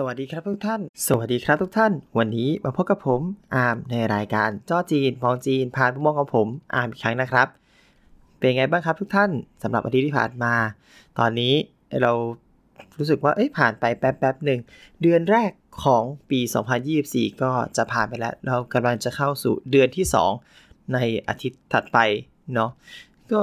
สวัสดีครับทุกท่าน สวัสดีครับทุกท่าน วันนี้มาพบกับผมอาร์มในรายการจ้อจีนมองจีนผ่านมุมมองของผมอาร์มอีกครั้งนะครับ เป็นไงบ้างครับทุกท่านสำหรับอาทิตย์ที่ผ่านมา ตอนนี้เรารู้สึกว่าเอ้ยผ่านไปแป๊บแป๊บหนึ่งเดือนแรกของปี 2024 ก็จะผ่านไปแล้ว เรากำลังจะเข้าสู่เดือนที่ 2 ในอาทิตย์ถัดไปเนาะก็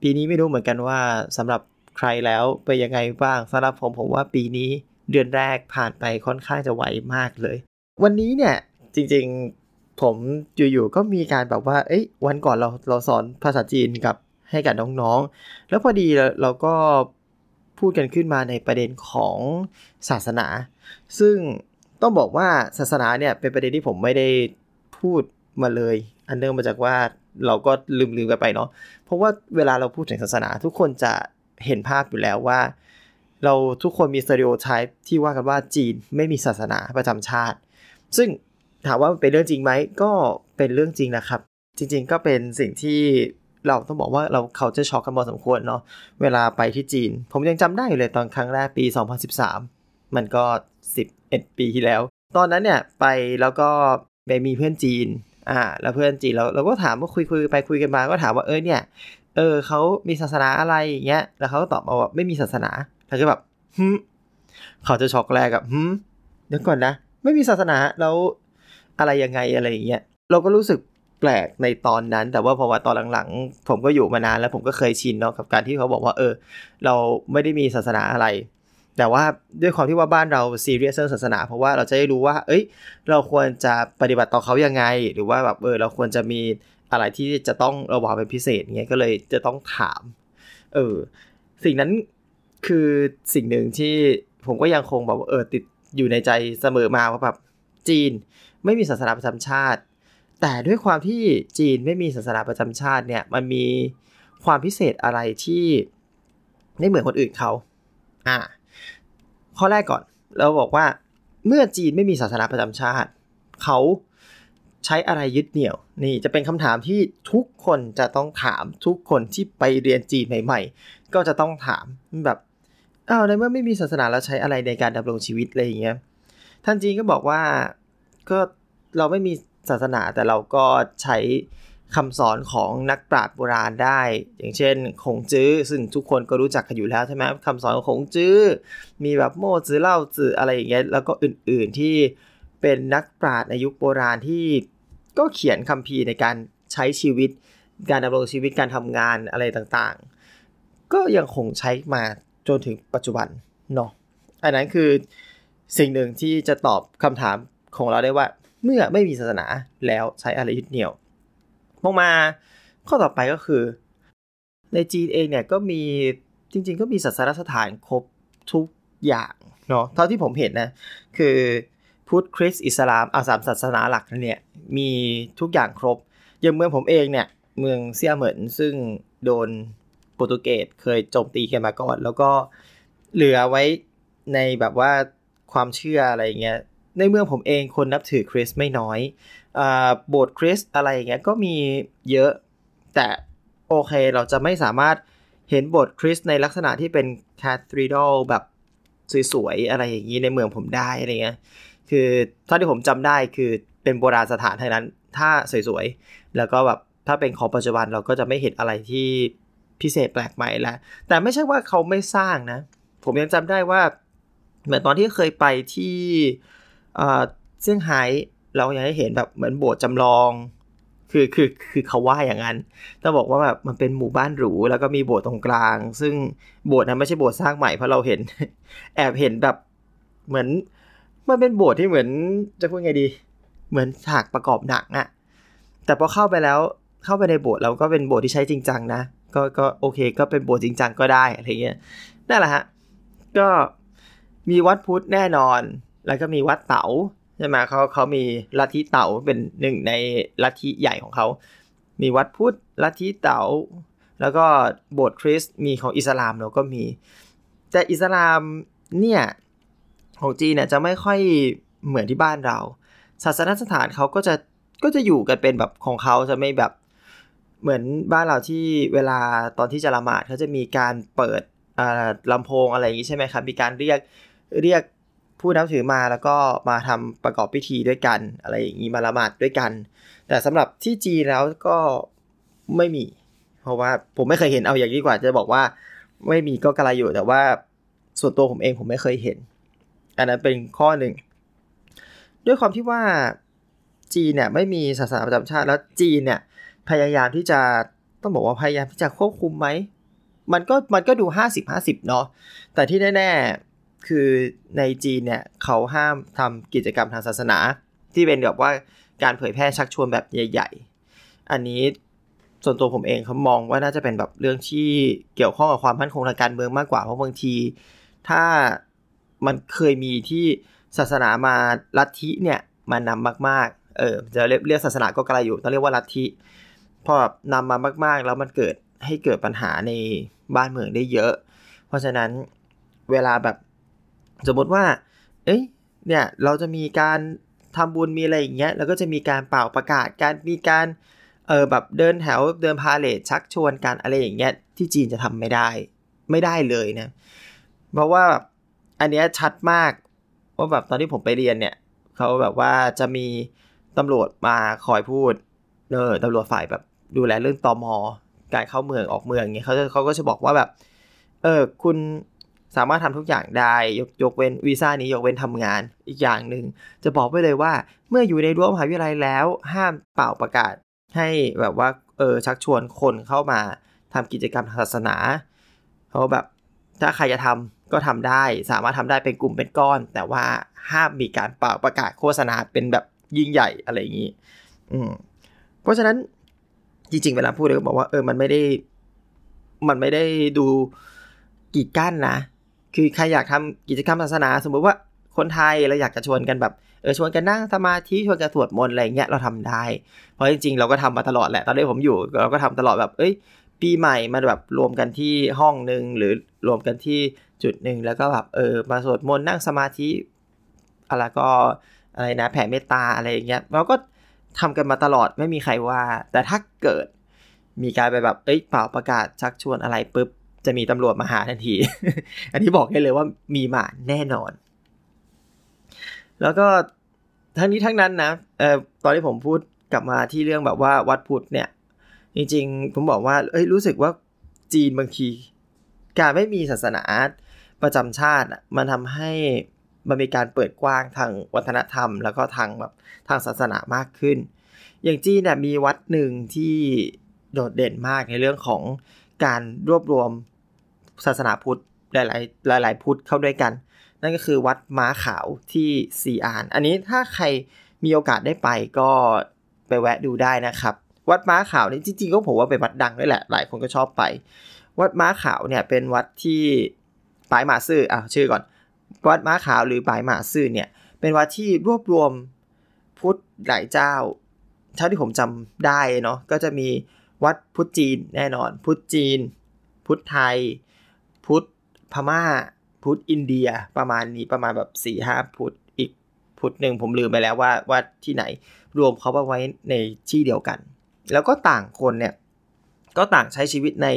ปีนี้ไม่รู้เหมือนกันว่าสำหรับใครแล้วไปยังไงบ้างสำหรับผมผมว่าปีนี้ เดือนแรกผ่านไปค่อนข้างจะไวมากเลย วันนี้เนี่ยจริงๆผมอยู่ๆก็มีการแบบว่า เอ้ย วันก่อนเราเราสอนภาษาจีนกับให้กับน้องๆ แล้วพอดีเราเราก็พูดกันขึ้นมาในประเด็นของศาสนา ซึ่งต้องบอกว่าศาสนาเนี่ยเป็นประเด็นที่ผมไม่ได้พูดมาเลย อันเนื่องมาจากว่าเราก็ลืมๆกันไปเนาะ เพราะว่าเวลาเราพูดถึงศาสนาทุกคนจะเห็นภาพอยู่แล้วว่า เราทุกคนมีสเตอริโอไทป์ที่ว่ากันว่าจีนไม่มีศาสนาประจำชาติ ซึ่งถามว่าเป็นเรื่องจริงไหมก็เป็นเรื่องจริงนะครับ จริงๆก็เป็นสิ่งที่เราต้องบอกว่าเราเขาจะช็อกกันพอสมควรเนาะเวลาไปที่จีน ผมยังจำได้อยู่เลยตอนครั้งแรกปี 2013 มันก็ 11 ปีที่แล้ว ตอนนั้นเนี่ยไปแล้วก็ไปมีเพื่อนจีนอ่าแล้วเพื่อนจีนเราเราก็ถามว่าคุยคุยไปคุยกันมาก็ถามว่าเออเนี่ยเออเขามีศาสนาอะไรอย่างเงี้ยแล้วเขาก็ตอบมาว่าไม่มีศาสนา แล้วก็แบบฮึเขาจะช็อกแรกกับฮึเดี๋ยวก่อนนะ ไม่มีศาสนาแล้วอะไรยังไงอะไรอย่างเงี้ยเราก็รู้สึกแปลกในตอนนั้น แต่ว่าพอว่าตอนหลังๆ ผมก็อยู่มานานแล้วผมก็เคยชินเนาะกับการที่เขาบอกว่าเออ เราไม่ได้มีศาสนาอะไร แต่ว่าด้วยความที่ว่าบ้านเราซีเรียสเรื่องศาสนา เพราะว่าเราจะได้รู้ว่า เอ้ย เราควรจะปฏิบัติต่อเขายังไง หรือว่าแบบเออเราควรจะมีอะไรที่จะต้องระวังเป็นพิเศษเงี้ยก็เลยจะต้องถาม เออ สิ่งนั้น คือสิ่งหนึ่งที่ผมก็ยังคงแบบเออติดอยู่ในใจเสมอมาว่าแบบจีนไม่มีศาสนาประจำชาติ แต่ด้วยความที่จีนไม่มีศาสนาประจำชาติเนี่ยมันมีความพิเศษอะไรที่ไม่เหมือนคนอื่นเขาอ่าข้อแรกก่อนเราบอกว่าเมื่อจีนไม่มีศาสนาประจำชาติ เขาใช้อะไรยึดเหนี่ยว นี่จะเป็นคำถามที่ทุกคนจะต้องถามทุกคนที่ไปเรียนจีนใหม่ ๆ ก็จะต้องถามแบบ อ้าวในเมื่อไม่มีศาสนาแล้วใช้อะไรในการดำรงชีวิตอะไรอย่างเงี้ยท่านจีนก็บอกว่าก็เราไม่มีศาสนาแต่เราก็ใช้คำสอนของนักปราชญ์โบราณได้ อย่างเช่นคงจื้อซึ่งทุกคนก็รู้จักกันอยู่แล้วใช่ไหมคำสอนของคงจื้อมีแบบโม่จื้อเล่าจื้ออะไรอย่างเงี้ยแล้วก็อื่นๆที่เป็นนักปราชญ์ในยุคโบราณที่ก็เขียนคัมภีร์ในการใช้ชีวิต การดำรงชีวิตการทำงานอะไรต่างๆ ก็ยังคงใช้มา จนถึงปัจจุบันเนาะอันนั้นคือสิ่งหนึ่งที่จะตอบคำถามของเราได้ว่า เมื่อไม่มีศาสนาแล้วใช้อะไรยึดเหนี่ยวมองมาข้อต่อไปก็คือ ในจีนเองเนี่ยก็มีจริง ๆ ก็มีศาสนสถานครบทุกอย่างเนาะเท่าที่ผมเห็นนะ คือพุทธคริสต์อิสลามอาสามศาสนาหลักเนี่ยมีทุกอย่างครบอย่างเมืองผมเองเนี่ย เมืองเซียเหมินซึ่งโดน โปรตุเกสเคยโจมตีกันมาก่อน แล้วก็เหลือไว้ในแบบว่าความเชื่ออะไรเงี้ยในเมืองผมเองคนนับถือคริสไม่น้อยอ่าโบสถ์คริสอะไรเงี้ยก็มีเยอะ แต่โอเคเราจะไม่สามารถเห็นโบสถ์คริสในลักษณะที่เป็นคาทรีดอลแบบสวยๆอะไรอย่างนี้ในเมืองผมได้อะไรเงี้ยคือเท่าที่ผมจำได้คือเป็นโบราณสถานเท่านั้น ถ้าสวยๆ แล้วก็แบบถ้าเป็นของปัจจุบันเราก็จะไม่เห็นอะไรที่ พิเศษแปลกใหม่แล้วแต่ไม่ใช่ว่าเขาไม่สร้างนะ ผมยังจำได้ว่า เหมือนตอนที่เคยไปที่เซี่ยงไฮ้เราอยังได้เห็นแบบเหมือนโบสถ์จำลองคือคือคือเขาว่าอย่างนั้นต้องบอกว่าแบบมันเป็นหมู่บ้านหรูแล้วก็มีโบสถ์ตรงกลาง ซึ่งโบสถ์นั้นไม่ใช่โบสถ์สร้างใหม่เพราะเราเห็น แอบเห็นแบบเหมือนมันเป็นโบสถ์ที่เหมือนจะพูดไงดี เหมือนฉากประกอบหนังอะแต่พอเข้าไปแล้วเข้าไปในโบสถ์เราก็เป็นโบสถ์ที่ใช้จริงจังนะ ก็ก็โอเค ก็เป็นโบสถ์จริงจังก็ได้อะไรเงี้ยนั่นแหละฮะก็มีวัดพุทธแน่นอน แล้วก็มีวัดเต๋าใช่ไหมเขาเขามีลัทธิเต๋าเป็นหนึ่งในลัทธิใหญ่ของเขา มีวัดพุทธลัทธิเต๋า แล้วก็โบสถ์คริสต์มีของอิสลามเราก็มี แต่อิสลามเนี่ยของจีนเนี่ยจะไม่ค่อยเหมือนที่บ้านเรา ศาสนสถานเขาก็จะก็จะอยู่กันเป็นแบบของเขาจะไม่แบบ เหมือนบ้านเราที่เวลาตอนที่จะละหมาดเขาจะมีการเปิดลำโพงอะไรอย่างนี้ใช่ไหมครับ มีการเรียกเรียกผู้นับถือมาแล้วก็มาทำประกอบพิธีด้วยกัน อะไรอย่างนี้มาละหมาดด้วยกัน แต่สำหรับที่จีนแล้วก็ไม่มี เพราะว่าผมไม่เคยเห็นเอาอย่างนี้กว่าจะบอกว่า ไม่มีก็กระไรอยู่แต่ว่าส่วนตัวผมเองผมไม่เคยเห็น อันนั้นเป็นข้อหนึ่ง ด้วยความที่ว่าจีนเนี่ยไม่มีศาสนาประจำชาติแล้วจีนเนี่ย พยายามที่จะต้องบอกว่าพยายามที่จะควบคุมไหม มันก็มันก็ดู 50 50 เนาะแต่ที่แน่ๆคือในจีนเนี่ยเขาห้ามทำกิจกรรมทางศาสนา ที่เป็นแบบว่าการเผยแพร่ชักชวนแบบใหญ่ ๆ อันนี้ส่วนตัวผมเองเขามองว่าน่าจะเป็นแบบเรื่องที่เกี่ยวข้องกับความมั่นคงทางการเมืองมากกว่าเพราะบางที ถ้ามันเคยมีที่ศาสนามาลัทธิเนี่ยมานำมากๆ เออจะเรียกเรียกศาสนาก็ไกลอยู่ต้องเรียกว่าลัทธิ พอนำมามากๆ แล้วมันเกิดให้เกิดปัญหาในบ้านเมืองได้เยอะ เพราะฉะนั้นเวลาแบบสมมติว่า เอ้ย เนี่ย เราจะมีการทำบุญมีอะไรอย่างเงี้ย แล้วก็จะมีการเป่าประกาศ การมีการ เออแบบเดินแถวเดินพาเลทชักชวนกันอะไรอย่างเงี้ย ที่จีนจะทำไม่ได้ ไม่ได้เลยนะ เพราะว่าอันเนี้ยชัดมากว่าแบบตอนที่ผมไปเรียนเนี่ยเขาแบบว่าจะมีตำรวจมาคอยพูด เออตำรวจฝ่ายแบบ ดูแลเรื่องตอมอการเข้าเมืองออกเมืองเงี้ยเขาเขาก็จะบอกว่าแบบเออคุณสามารถทำทุกอย่างได้ยกยกเว้นวีซ่านี้ยกเว้นทำงานอีกอย่างหนึ่งจะบอกไว้เลยว่า เมื่ออยู่ในรั้วมหาวิทยาลัยแล้ว ห้ามเป่าประกาศให้แบบว่าเออชักชวนคนเข้ามาทำกิจกรรมทางศาสนาเขาแบบถ้าใครจะทำก็ทำได้ สามารถทำได้เป็นกลุ่มเป็นก้อน แต่ว่าห้ามมีการเป่าประกาศโฆษณาเป็นแบบยิ่งใหญ่อะไรอย่างนี้อืมเพราะฉะนั้น จริงๆ เวลาพูดเลยก็บอกว่าเออมันไม่ได้ มันไม่ได้ดูกีดกั้นนะ คือใครอยากทำกิจกรรมศาสนา สมมุติว่าคนไทยเราอยากจะชวนกันแบบเออชวนกันนั่งสมาธิชวนกันสวดมนต์อะไรเงี้ยเราทำได้ เพราะจริงๆ เราก็ทำมาตลอดแหละตอนที่ผมอยู่เราก็ทำตลอดแบบ เอ้ย ปีใหม่มาแบบรวมกันที่ห้องหนึ่งหรือรวมกันที่จุดหนึ่งแล้วก็แบบเออมาสวดมนต์นั่งสมาธิอะไรก็อะไรนะแผ่เมตตาอะไรอย่างเงี้ยเราก็ ทำกันมาตลอดไม่มีใครว่า แต่ถ้าเกิดมีการไปแบบเอ้ยเป่าประกาศชักชวนอะไรปุ๊บจะมีตำรวจมาหาทันที อันนี้บอกได้เลยว่ามีมาแน่นอน แล้วก็ทั้งนี้ทั้งนั้นนะเอ่อตอนที่ผมพูดกลับมาที่เรื่องแบบว่าวัดพุทธเนี่ย จริง ๆ ผมบอกว่าเอ้ยรู้สึกว่าจีนบางที การไม่มีศาสนาประจำชาติมันทำให้ มันมีการเปิดกว้างทางวัฒนธรรม แล้วก็ทางแบบทางศาสนามากขึ้น อย่างจีนเนี่ยมีวัดหนึ่งที่โดดเด่นมากในเรื่องของการรวบรวมศาสนาพุทธหลาย ๆ หลาย ๆ พุทธเข้าด้วยกัน นั่นก็คือวัดม้าขาวที่ซีอาน อันนี้ถ้าใครมีโอกาสได้ไปก็ไปแวะดูได้นะครับ วัดม้าขาวนี่จริง ๆ ก็ผมว่าเป็นวัดดังด้วยแหละ หลายคนก็ชอบไป วัดม้าขาวเนี่ยเป็นวัดที่ปายหมาซื่ออะชื่อก่อน วัดม้าขาวหรือปายหมาซื่อเนี่ย เป็นวัดที่รวบรวมพุทธหลายเจ้า เท่าที่ผมจำได้เนาะก็จะมีวัดพุทธจีนแน่นอน พุทธจีน พุทธไทย พุทธพม่า พุทธอินเดียประมาณนี้ประมาณแบบสี่ห้าพุทธอีกพุทธหนึ่งผมลืมไปแล้วว่าว่าที่ไหนรวมเขาไว้ในที่เดียวกัน แล้วก็ต่างคนเนี่ยก็ต่างใช้ชีวิตใน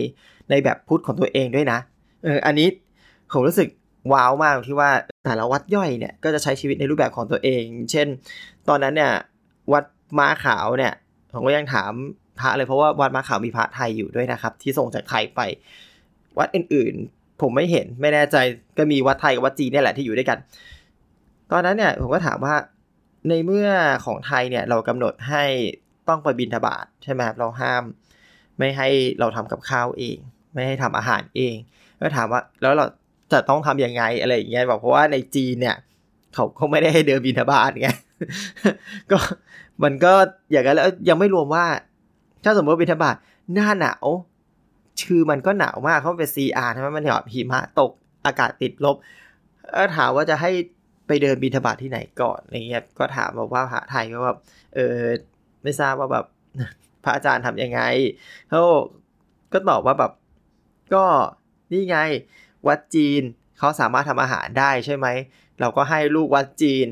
ในแบบพุทธของตัวเองด้วยนะเอออันนี้ผมรู้สึก ว้าวมากที่ว่าแต่ละวัดย่อยเนี่ยก็จะใช้ชีวิตในรูปแบบของตัวเอง เช่น ตอนนั้นเนี่ยวัดม้าขาวเนี่ยผมก็ยังถามพระเลยเพราะว่าวัดม้าขาวมีพระไทยอยู่ด้วยนะครับ ที่ส่งจากไทยไป วัดอื่นๆ ผมไม่เห็นไม่แน่ใจก็มีวัดไทยกับวัดจีนนี่แหละที่อยู่ด้วยกัน ตอนนั้นเนี่ยผมก็ถามว่าในเมื่อของไทยเนี่ยเรากำหนดให้ต้องไปบินทบาทใช่ไหมครับเราห้าม ไม่ให้เราทำกับข้าวเอง ไม่ให้ทำอาหารเอง ก็ถามว่าแล้วเรา จะต้องทํำยังไงอะไรอย่างเงี้ยบอกเพราะว่าในจีนเนี่ย เขาเขาไม่ได้ให้เดินบินทบาทไงก็มันก็อย่างนั้นแล้วยังไม่รวมว่า ถ้าสมมติบินทบาทหน้าหนาวคือมันก็หนาวมากเพราะเป็นซีอาร์ใช่ไหมมันแบบหิมะตกอากาศติดลบก็ถามว่าจะให้ไปเดินบินทบาทที่ไหนก่อนอะไรเงี้ยก็ถามบอกว่าพระไทยก็แบบเออไม่ทราบว่าแบบพระอาจารย์ทํำยังไงเขาก็ตอบว่าแบบก็นี่ไง วัดจีนเขาสามารถทำอาหารได้ใช่ไหม เราก็ให้ลูกวัดจีน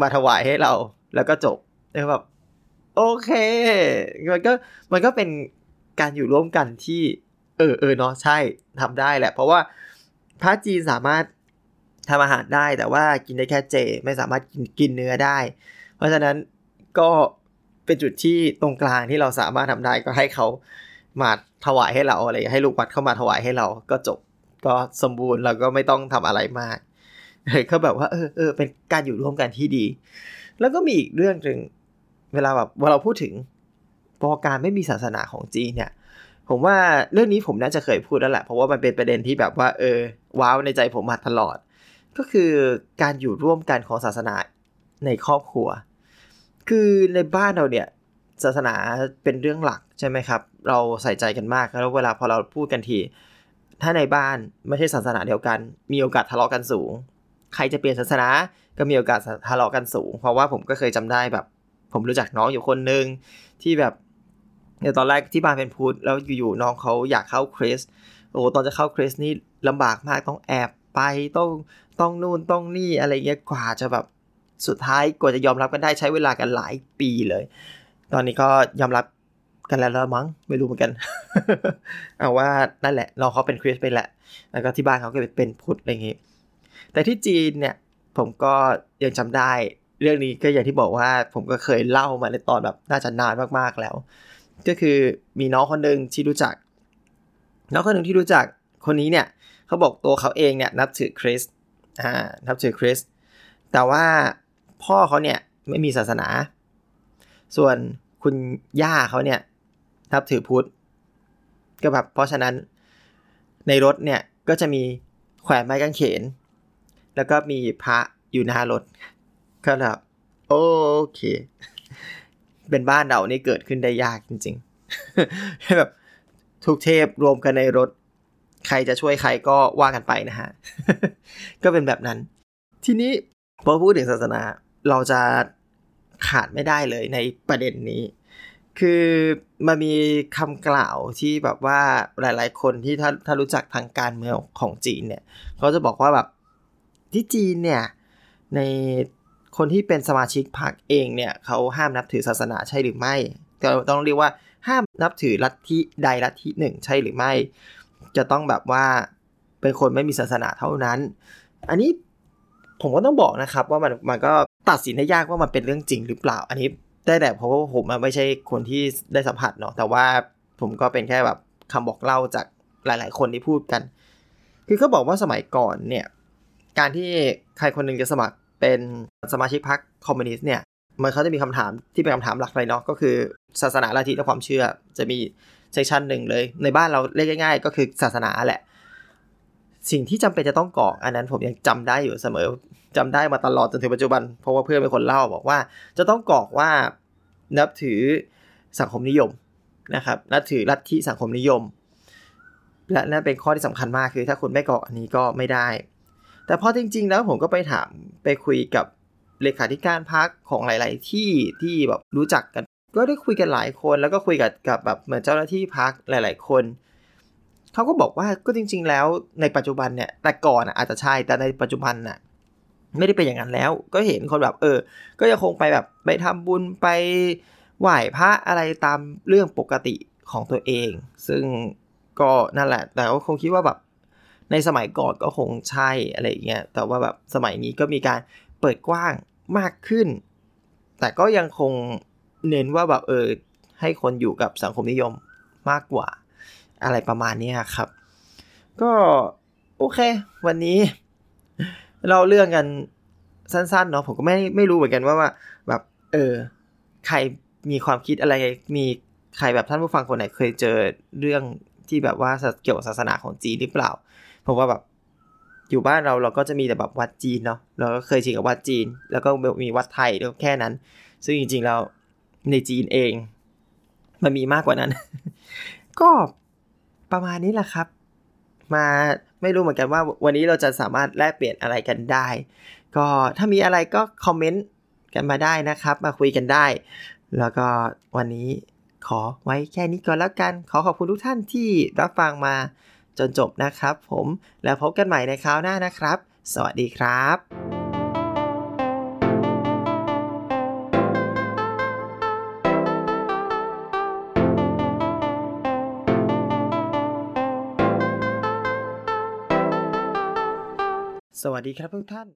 มาถวายให้เราแล้วก็จบแล้วแบบโอเค มันก็มันก็เป็นการอยู่ร่วมกันที่ เออเออเนาะใช่ทำได้แหละ เพราะว่าพระจีนสามารถทำอาหารได้แต่ว่ากินได้แค่เจ ไม่สามารถกินกินเนื้อได้ เพราะฉะนั้นก็เป็นจุดที่ตรงกลางที่เราสามารถทำได้ก็ให้เขามาถวายให้เราอะไรให้ลูกวัดเข้ามาถวายให้เราก็จบ ก็สมบูรณ์เราก็ไม่ต้องทำอะไรมากเลยก็แบบว่าเออเออเป็นการอยู่ร่วมกันที่ดี แล้วก็มีอีกเรื่องหนึ่งเวลาแบบเวลาพูดถึงพอการไม่มีศาสนาของจีนเนี่ย ผมว่าเรื่องนี้ผมน่าจะเคยพูดแล้วแหละเพราะว่ามันเป็นประเด็นที่แบบว่า เออ ว้าวในใจผมมาตลอด ก็คือการอยู่ร่วมกันของศาสนาในครอบครัว คือในบ้านเราเนี่ยศาสนาเป็นเรื่องหลักใช่ไหมครับ เราใส่ใจกันมากแล้วเวลาพอเราพูดกันที ถ้าในบ้านไม่ใช่ศาสนาเดียวกัน มีโอกาสทะเลาะกันสูง ใครจะเปลี่ยนศาสนาก็มีโอกาสทะเลาะกันสูง เพราะว่าผมก็เคยจำได้แบบ ผมรู้จักน้องอยู่คนหนึ่งที่แบบในตอนแรกที่บ้านเป็นพุทธแล้วอยู่ๆน้องเขาอยากเข้าคริสโอ้ตอนจะเข้าคริสนี่ลำบากมากต้องแอบไปต้องต้องนู่นต้องนี่อะไรเงี้ยกว่าจะแบบสุดท้ายกว่าจะยอมรับกันได้ใช้เวลากันหลายปีเลย ตอนนี้ก็ยอมรับ กันแล้วมั้งไม่รู้เหมือนกัน เอาว่านั่นแหละน้องเขาเป็นคริสไปแหละ แล้วก็ที่บ้านเขาก็เป็นพุทธอะไรเงี้ แต่ที่จีนเนี่ย ผมก็ยังจำได้ เรื่องนี้ก็อย่างที่บอกว่า ผมก็เคยเล่ามาในตอนแบบน่าจะนานมากๆแล้ว ก็คือมีน้องคนหนึ่งที่รู้จัก น้องคนหนึ่งที่รู้จักคนนี้เนี่ยเขาบอกตัวเขาเองเนี่ยนับถือคริสอ่านับถือคริสแต่ว่าพ่อเขาเนี่ยไม่มีศาสนา ส่วนคุณย่าเขาเนี่ย นับถือพุทธก็แบบเพราะฉะนั้นในรถเนี่ยก็จะมีแขวนไม้กางเขน แล้วก็มีพระอยู่หน้ารถก็แบบโอเค เป็นบ้านเรานี่เกิดขึ้นได้ยากจริงๆแบบทุกเทพรวมกันในรถ ใครจะช่วยใครก็ว่ากันไปนะฮะ ก็เป็นแบบนั้น ทีนี้พอพูดถึงศาสนาเราจะขาดไม่ได้เลยในประเด็นนี้ คือมันมีคำกล่าวที่แบบว่าหลาย ๆ คนที่ถ้าถ้ารู้จักทางการเมืองของจีนเนี่ยเขาจะบอกว่าแบบที่จีนเนี่ยในคนที่เป็นสมาชิกพรรคเองเนี่ยเขาห้ามนับถือศาสนาใช่หรือไม่ก็ต้องเรียกว่าห้ามนับถือลัทธิใดลัทธิหนึ่งใช่หรือไม่ จะต้องแบบว่าเป็นคนไม่มีศาสนาเท่านั้น อันนี้ผมก็ต้องบอกนะครับว่ามันมันก็ตัดสินได้ยากว่ามันเป็นเรื่องจริงหรือเปล่า อันนี้ ได้แต่เพราะว่าผมไม่ใช่คนที่ได้สัมผัสเนาะแต่ว่าผมก็เป็นแค่แบบคำบอกเล่าจากหลาย ๆ คนที่พูดกัน คือเขาบอกว่าสมัยก่อนเนี่ยการที่ใครคนหนึ่งจะสมัครเป็นสมาชิกพรรคคอมมิวนิสต์เนี่ยมันเขาจะมีคำถามที่เป็นคำถามหลักเลยเนาะก็คือศาสนาลัทธิและความเชื่อจะมีเซสชันหนึ่งเลย ในบ้านเราเรียกง่าย ๆ ก็คือศาสนาแหละ สิ่งที่จำเป็นจะต้องกรอกอันนั้นผมยังจำได้อยู่เสมอ จำได้มาตลอดจนถึงปัจจุบัน เพราะว่าเพื่อนเป็นคนเล่าบอกว่า จะต้องกรอกว่านับถือสังคมนิยมนะครับนับถือลัทธิสังคมนิยม และนั่นเป็นข้อที่สำคัญมากคือ ถ้าคุณไม่กรอกอันนี้ก็ไม่ได้ แต่พอจริง ๆ แล้วผมก็ไปถามไปคุยกับเลขาธิการพักของหลาย ๆ ที่ที่แบบรู้จักกัน ก็ได้คุยกันหลายคน แล้วก็คุยกับกับแบบเหมือนเจ้าหน้าที่พักหลาย ๆ คนเขาก็บอกว่าก็จริง ๆ แล้วในปัจจุบันเนี่ยแต่ก่อนอาจจะใช่แต่ในปัจจุบันน่ะ ไม่ได้เป็นอย่างนั้นแล้ว ก็เห็นคนแบบเออ ก็ยังคงไปแบบไปทำบุญไปไหว้พระอะไรตามเรื่องปกติของตัวเอง ซึ่งก็นั่นแหละ แต่ก็คงคิดว่าแบบในสมัยก่อนก็คงใช่อะไรเงี้ย แต่ว่าแบบสมัยนี้ก็มีการเปิดกว้างมากขึ้น แต่ก็ยังคงเน้นว่าแบบเออให้คนอยู่กับสังคมนิยมมากกว่า อะไรประมาณนี้ครับ ก็โอเค วันนี้ เราเรื่องกันสั้นๆเนาะผมก็ไม่ไม่รู้เหมือนกันว่าว่าแบบเออใครมีความคิดอะไรมีใครแบบท่านผู้ฟังคนไหนเคยเจอเรื่องที่แบบว่าเกี่ยวกับศาสนาของจีนหรือเปล่าเพราะว่าแบบอยู่บ้านเราเราก็จะมีแต่แบบวัดจีนเนาะเราก็เคยชินกับวัดจีน แล้วก็มีวัดไทยด้วยแค่นั้น ซึ่งจริงๆแล้วในจีนเอง มันมีมากกว่านั้น ก็ประมาณนี้แหละครับ มา ไม่รู้เหมือนกันว่าวันนี้เราจะสามารถแลกเปลี่ยนอะไรกันได้ ก็ถ้ามีอะไรก็คอมเมนต์กันมาได้นะครับ มาคุยกันได้ แล้วก็วันนี้ขอไว้แค่นี้ก่อนแล้วกัน ขอขอบคุณทุกท่านที่รับฟังมาจนจบนะครับ ผมแล้วพบกันใหม่ในคราวหน้านะครับ สวัสดีครับ สวัสดีครับทุกท่าน